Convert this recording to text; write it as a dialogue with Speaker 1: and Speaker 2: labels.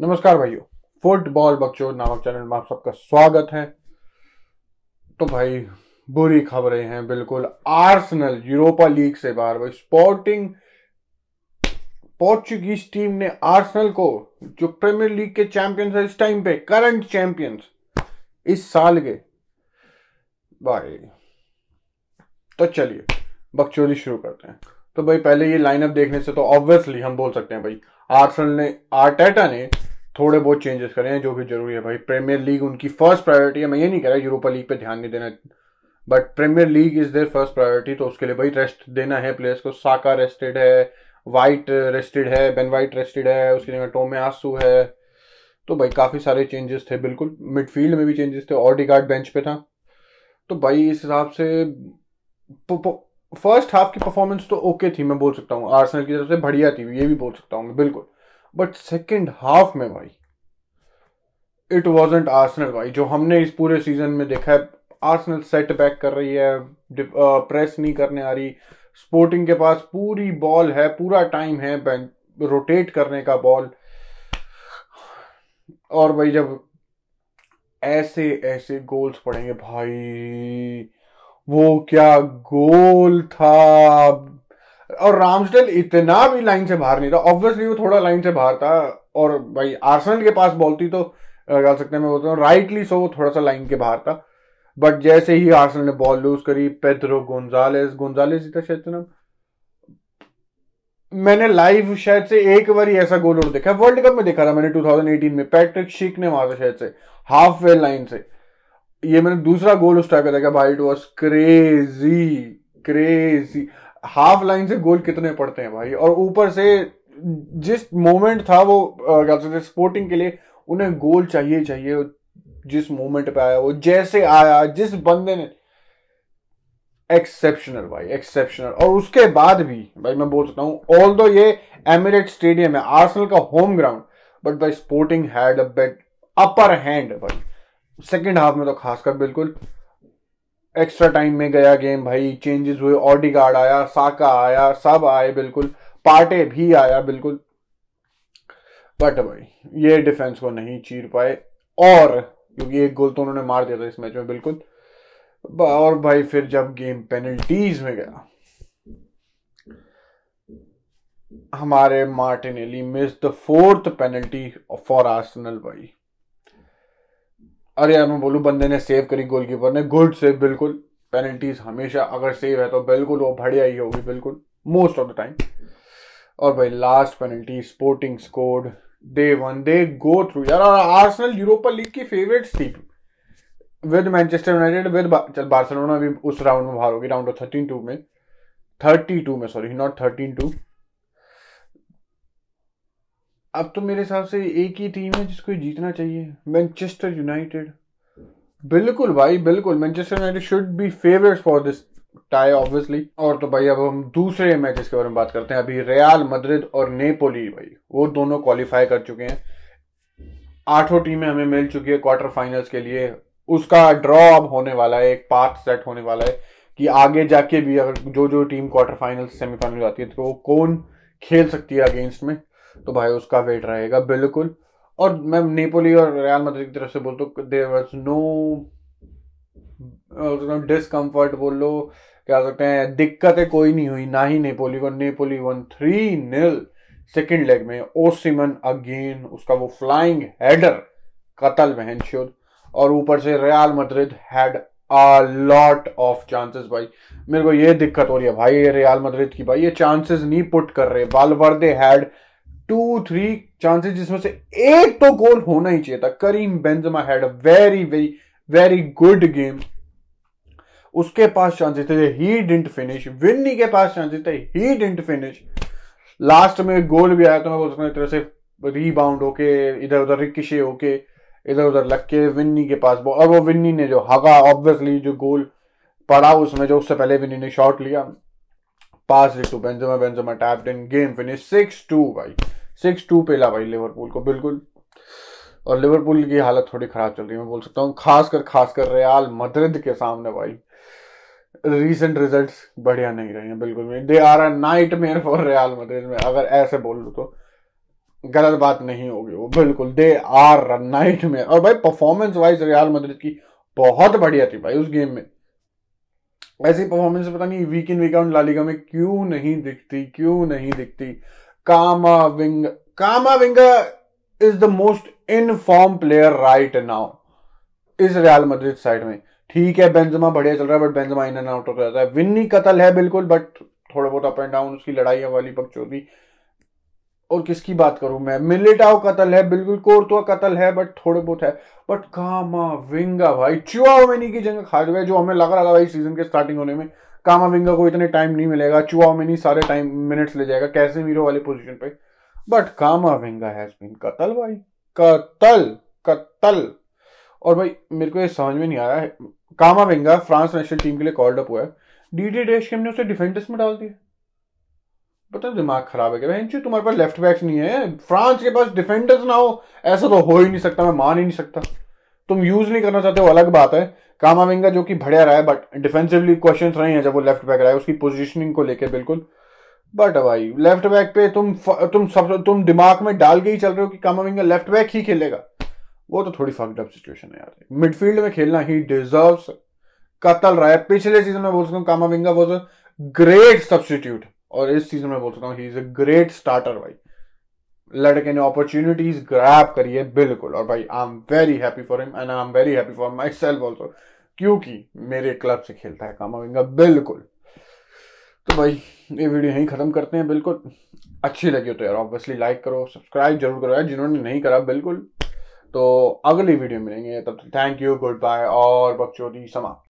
Speaker 1: नमस्कार भाइयों, फुटबॉल बक्चो नामक चैनल में आप सबका स्वागत है। तो भाई, बुरी खबरें हैं बिल्कुल। आर्सेनल यूरोपा लीग से बाहर, भाई, स्पोर्टिंग, पोर्चुगीज टीम ने आर्सेनल को, जो प्रीमियर लीग के चैंपियंस है इस टाइम पे, करंट चैंपियंस, इस साल के। भाई तो चलिए, बकचोदी शुरू करते हैं। तो भाई, पहले ये लाइनअप देखने से तो ऑब्वियसली हम बोल सकते हैं, भाई, आर्सेनल ने, आर्टेटा ने थोड़े बहुत चेंजेस करें जो भी ज़रूरी है भाई। प्रीमियर लीग उनकी फ़र्स्ट प्रायोरिटी है। मैं ये नहीं कह रहा यूरोपा लीग पे ध्यान नहीं देना। But premier league is there first priority तो उसके लिए भाई रेस्ट देना है प्लेयर्स को। साका रेस्टेड है वाइट रेस्टेड है बेन वाइट रेस्टेड है, उसकी जगह टोमे आसू है। तो भाई काफ़ी सारे चेंजेस थे, बिल्कुल। मिडफील्ड में भी चेंजेस थे ऑडी गार्ड बेंच पे था। तो भाई इस हिसाब से फ़र्स्ट हाफ़ की परफॉर्मेंस तो ओके थी, मैं बोल सकता हूँ। आर्सेनल की तरफ़ से बढ़िया थी, ये भी बोल सकता हूँ मैं, बिल्कुल। बट सेकेंड हाफ़ में भाई इट वॉजेंट आर्सनल भाई, जो हमने इस पूरे सीज़न में देखा है आर्सनल सेट बैक कर रही है प्रेस नहीं करने आ रही स्पोर्टिंग के पास पूरी बॉल है, पूरा टाइम है रोटेट करने का बॉल और भाई जब ऐसे ऐसे गोल्स पड़ेंगे भाई, वो क्या गोल था? और रामस्टेल इतना भी लाइन से बाहर नहीं था। ऑब्वियसली वो थोड़ा लाइन से बाहर था और भाई आर्सेनल के पास बॉल थी तो कह सकते हैं मैं बोलता हूँ राइटली सो वो थोड़ा सा लाइन के बाहर था। बट जैसे ही आर्सेनल ने बॉल लूज करी पेद्रो गोंजालेस गोंजालेस था शायद नाम। मैंने लाइव शायद से एक बार ही ऐसा गोल और देखा। वर्ल्ड कप में देखा था मैंने 2018 में पैट्रिक शिक ने मारा शायद से हाफ़ वे लाइन से। ये मैंने दूसरा गोल उस टाइप का देखा, भाई it was crazy crazy half line से गोल कितने पड़ते हैं भाई? और ऊपर से जिस मोमेंट था वो क्या सकते स्पोर्टिंग के लिए उन्हें गोल चाहिए चाहिए, जिस मोमेंट पे आया वो, जैसे आया, जिस बंदे ने। एक्सेप्शनल भाई एक्सेप्शनल और उसके बाद भी, भाई मैं बोल सकता हूँ ऑल दो ये एमिरेट स्टेडियम है आर्सेनल का होम ग्राउंड बट भाई Sporting had a bit upper hand भाई। सेकेंड हाफ़ में तो खासकर बिल्कुल एक्स्ट्रा टाइम में गया गेम भाई चेंजेस हुए ऑडी गार्ड आया साका आया, सब आए बिल्कुल पार्टे भी आया बिल्कुल। बट भाई, ये डिफेंस को नहीं चीर पाए, और क्योंकि एक गोल तो उन्होंने मार दिया था इस मैच में बिल्कुल। और भाई फिर जब गेम पेनल्टीज में गया, हमारे Martinelli miss the fourth penalty for Arsenal भाई। अरे यार, मैं बोलूँ, बंदे ने सेव करी गोलकीपर ने। गुड सेव बिल्कुल। पेनल्टीज हमेशा, अगर सेव है तो बिल्कुल वो बढ़िया ही होगी, बिल्कुल। मोस्ट ऑफ़ द टाइम और भाई last penalty Sporting scored they won they go through यार और आर्सेनल यूरोपा लीग की फेवरेट थी। विद मैनचेस्टर यूनाइटेड विद चल बार्सिलोना भी उस राउंड में बाहर होगी राउंड ऑफ़ थर्टीन टू में। थर्टी टू में सॉरी नॉट थर्टीन टू अब तो मेरे हिसाब से एक ही टीम है जिसको जीतना चाहिए। मैनचेस्टर यूनाइटेड बिल्कुल भाई, बिल्कुल। Manchester United should be favourite for this tie obviously और तो भाई, अब हम दूसरे मैचेस के बारे में बात करते हैं। अभी रियाल मद्रिद और नेपोली भाई, वो दोनों क्वालिफाई कर चुके हैं। आठों टीमें हमें मिल चुकी है क्वार्टर फाइनल्स के लिए। उसका ड्रॉ अब होने वाला है, एक पाथ सेट होने वाला है कि आगे जाके भी अगर जो जो टीम क्वार्टर फाइनल सेमीफाइनल जाती है तो वो कौन खेल सकती है अगेंस्ट में? तो भाई उसका वेट रहेगा बिल्कुल। और मैं नेपोली और रियाल मद्रिद की तरफ़ से बोलता हूँ देर वॉज़ नो डिसकम्फर्ट बोल लो क्या सकते हैं, दिक्कतें कोई नहीं हुई, ना ही नेपोली को। Napoli one three nil second leg में। ओसिमन अगेन उसका वो फ्लाइंग हेडर कतल बहन शुद्ध और ऊपर से Real Madrid had a lot of chances भाई। मेरे को ये दिक्कत हो रही है भाई, ये रियाल मद्रिद की भाई, ये चांसेस नहीं पुट कर रहे। Valverde had two three chances जिसमें से एक तो गोल होना ही चाहिए था। Karim Benzema had a very very very good game उसके पास चांसेस थे ही डिंट फिनिश विन्नी के पास चांसेस थे ही डिंट फिनिश लास्ट में गोल भी आया तो मैं उसमें तरह से रीबाउंड होके, इधर उधर रिक्शे होके, इधर उधर लग के विन्नी के पास और वो विन्नी ने जो हगा ऑब्वियसली जो गोल पड़ा उसमें जो, उससे पहले विन्नी ने शॉट लिया। Pass to Benzema Benzema tapped in game finish six two भाई। सिक्स टू पे ला भाई लिवरपूल को, बिल्कुल। और लिवरपूल की हालत थोड़ी खराब चल रही है, मैं बोल सकता हूँ। खासकर खासकर रियाल मद्रिद के सामने भाई। रीसेंट रिजल्ट्स बढ़िया नहीं रहे हैं, बिल्कुल भी। They are a nightmare for Real Madrid में, अगर ऐसे बोल लूँ तो। गलत बात नहीं होगी वो, बिल्कुल। दे आर नाइट में और भाई परफॉर्मेंस वाइज रियाल मद्रिद की बहुत बढ़िया थी भाई, उस गेम में। ऐसी परफॉर्मेंस पता नहीं week in week out LaLiga में क्यों नहीं दिखती, क्यों नहीं दिखती। Camavinga Camavinga is the most in form player right now इस रियाल मद्रिद साइड में। ठीक है बेंजमा बढ़िया चल रहा है but Benzema in and out होता जाता है। विन्नी कतल है बिल्कुल बट थोड़ा बहुत अप एंड डाउन उसकी लड़ाई वाली बकचोदी और किसकी बात करूँ मैं? मिलिटाओ कतल है, बिल्कुल कोरतुआ कतल है बट थोड़े बहुत है। बट कामा विंगा भाई, चुआओमेनी की जगह खा गए जो हमें लग रहा भाई सीज़न के स्टार्टिंग होने में। कामा विंगा को इतने टाइम नहीं मिलेगा, चुआओमेनी सारे टाइम मिनट्स ले जाएगा कैसे मीरो वाली पोजीशन पे। But Camavinga has been कतल भाई। कतल कतल। और भाई, मेरे को ये समझ में नहीं आ रहा है। Camavinga, France national team के लिए कॉल्ड अप हुआ है। डीडी डेश ने उसे डिफेंडर्स में डाल दिया। पता दिमाग खराब है क्या तुम्हारे पास लेफ़्ट बैक्स नहीं है। फ्रांस के पास डिफेंडर्स ना हो, ऐसा तो हो ही नहीं सकता, मैं मान ही नहीं सकता। तुम यूज़ नहीं करना चाहते हो अलग बात है। कामाविंगा जो कि बढ़िया रहा है बट डिफेंसिवली क्वेश्चन रहे हैं जब वो लेफ़्ट बैक रहा है, उसकी पोजिशनिंग को लेकर बिल्कुल। बट भाई लेफ़्ट बैक पे तुम तुम सब, तुम दिमाग में डाल के ही चल रहे हो कि कामाविंगा लेफ़्ट बैक ही खेलेगा। वो तो थोड़ी फक्ड अप सिचुएशन है यार। मिडफील्ड में खेलना ही डिजर्व कतल रहा है, पिछले सीज़न में बोल सकता हूँ, Camavinga was a great substitute और इस सीज़न में बोल सकता हूँ he is a great starter भाई। लड़के ने अपॉर्चुनिटीज़ ग्रैप करी है बिल्कुल, और भाई I am very happy for him and I am very happy for myself also क्योंकि मेरे क्लब से खेलता है कामाविंगा बिल्कुल। तो भाई, ये वीडियो यहीं खत्म करते हैं, बिल्कुल। अच्छी लगी हो तो यार ऑब्वियसली लाइक करो सब्सक्राइब ज़रूर करो यार, जिन्होंने नहीं करा, बिल्कुल। तो अगली वीडियो मिलेंगे, तब थैंक यू गुड बाय और बकचोदी समाप्त।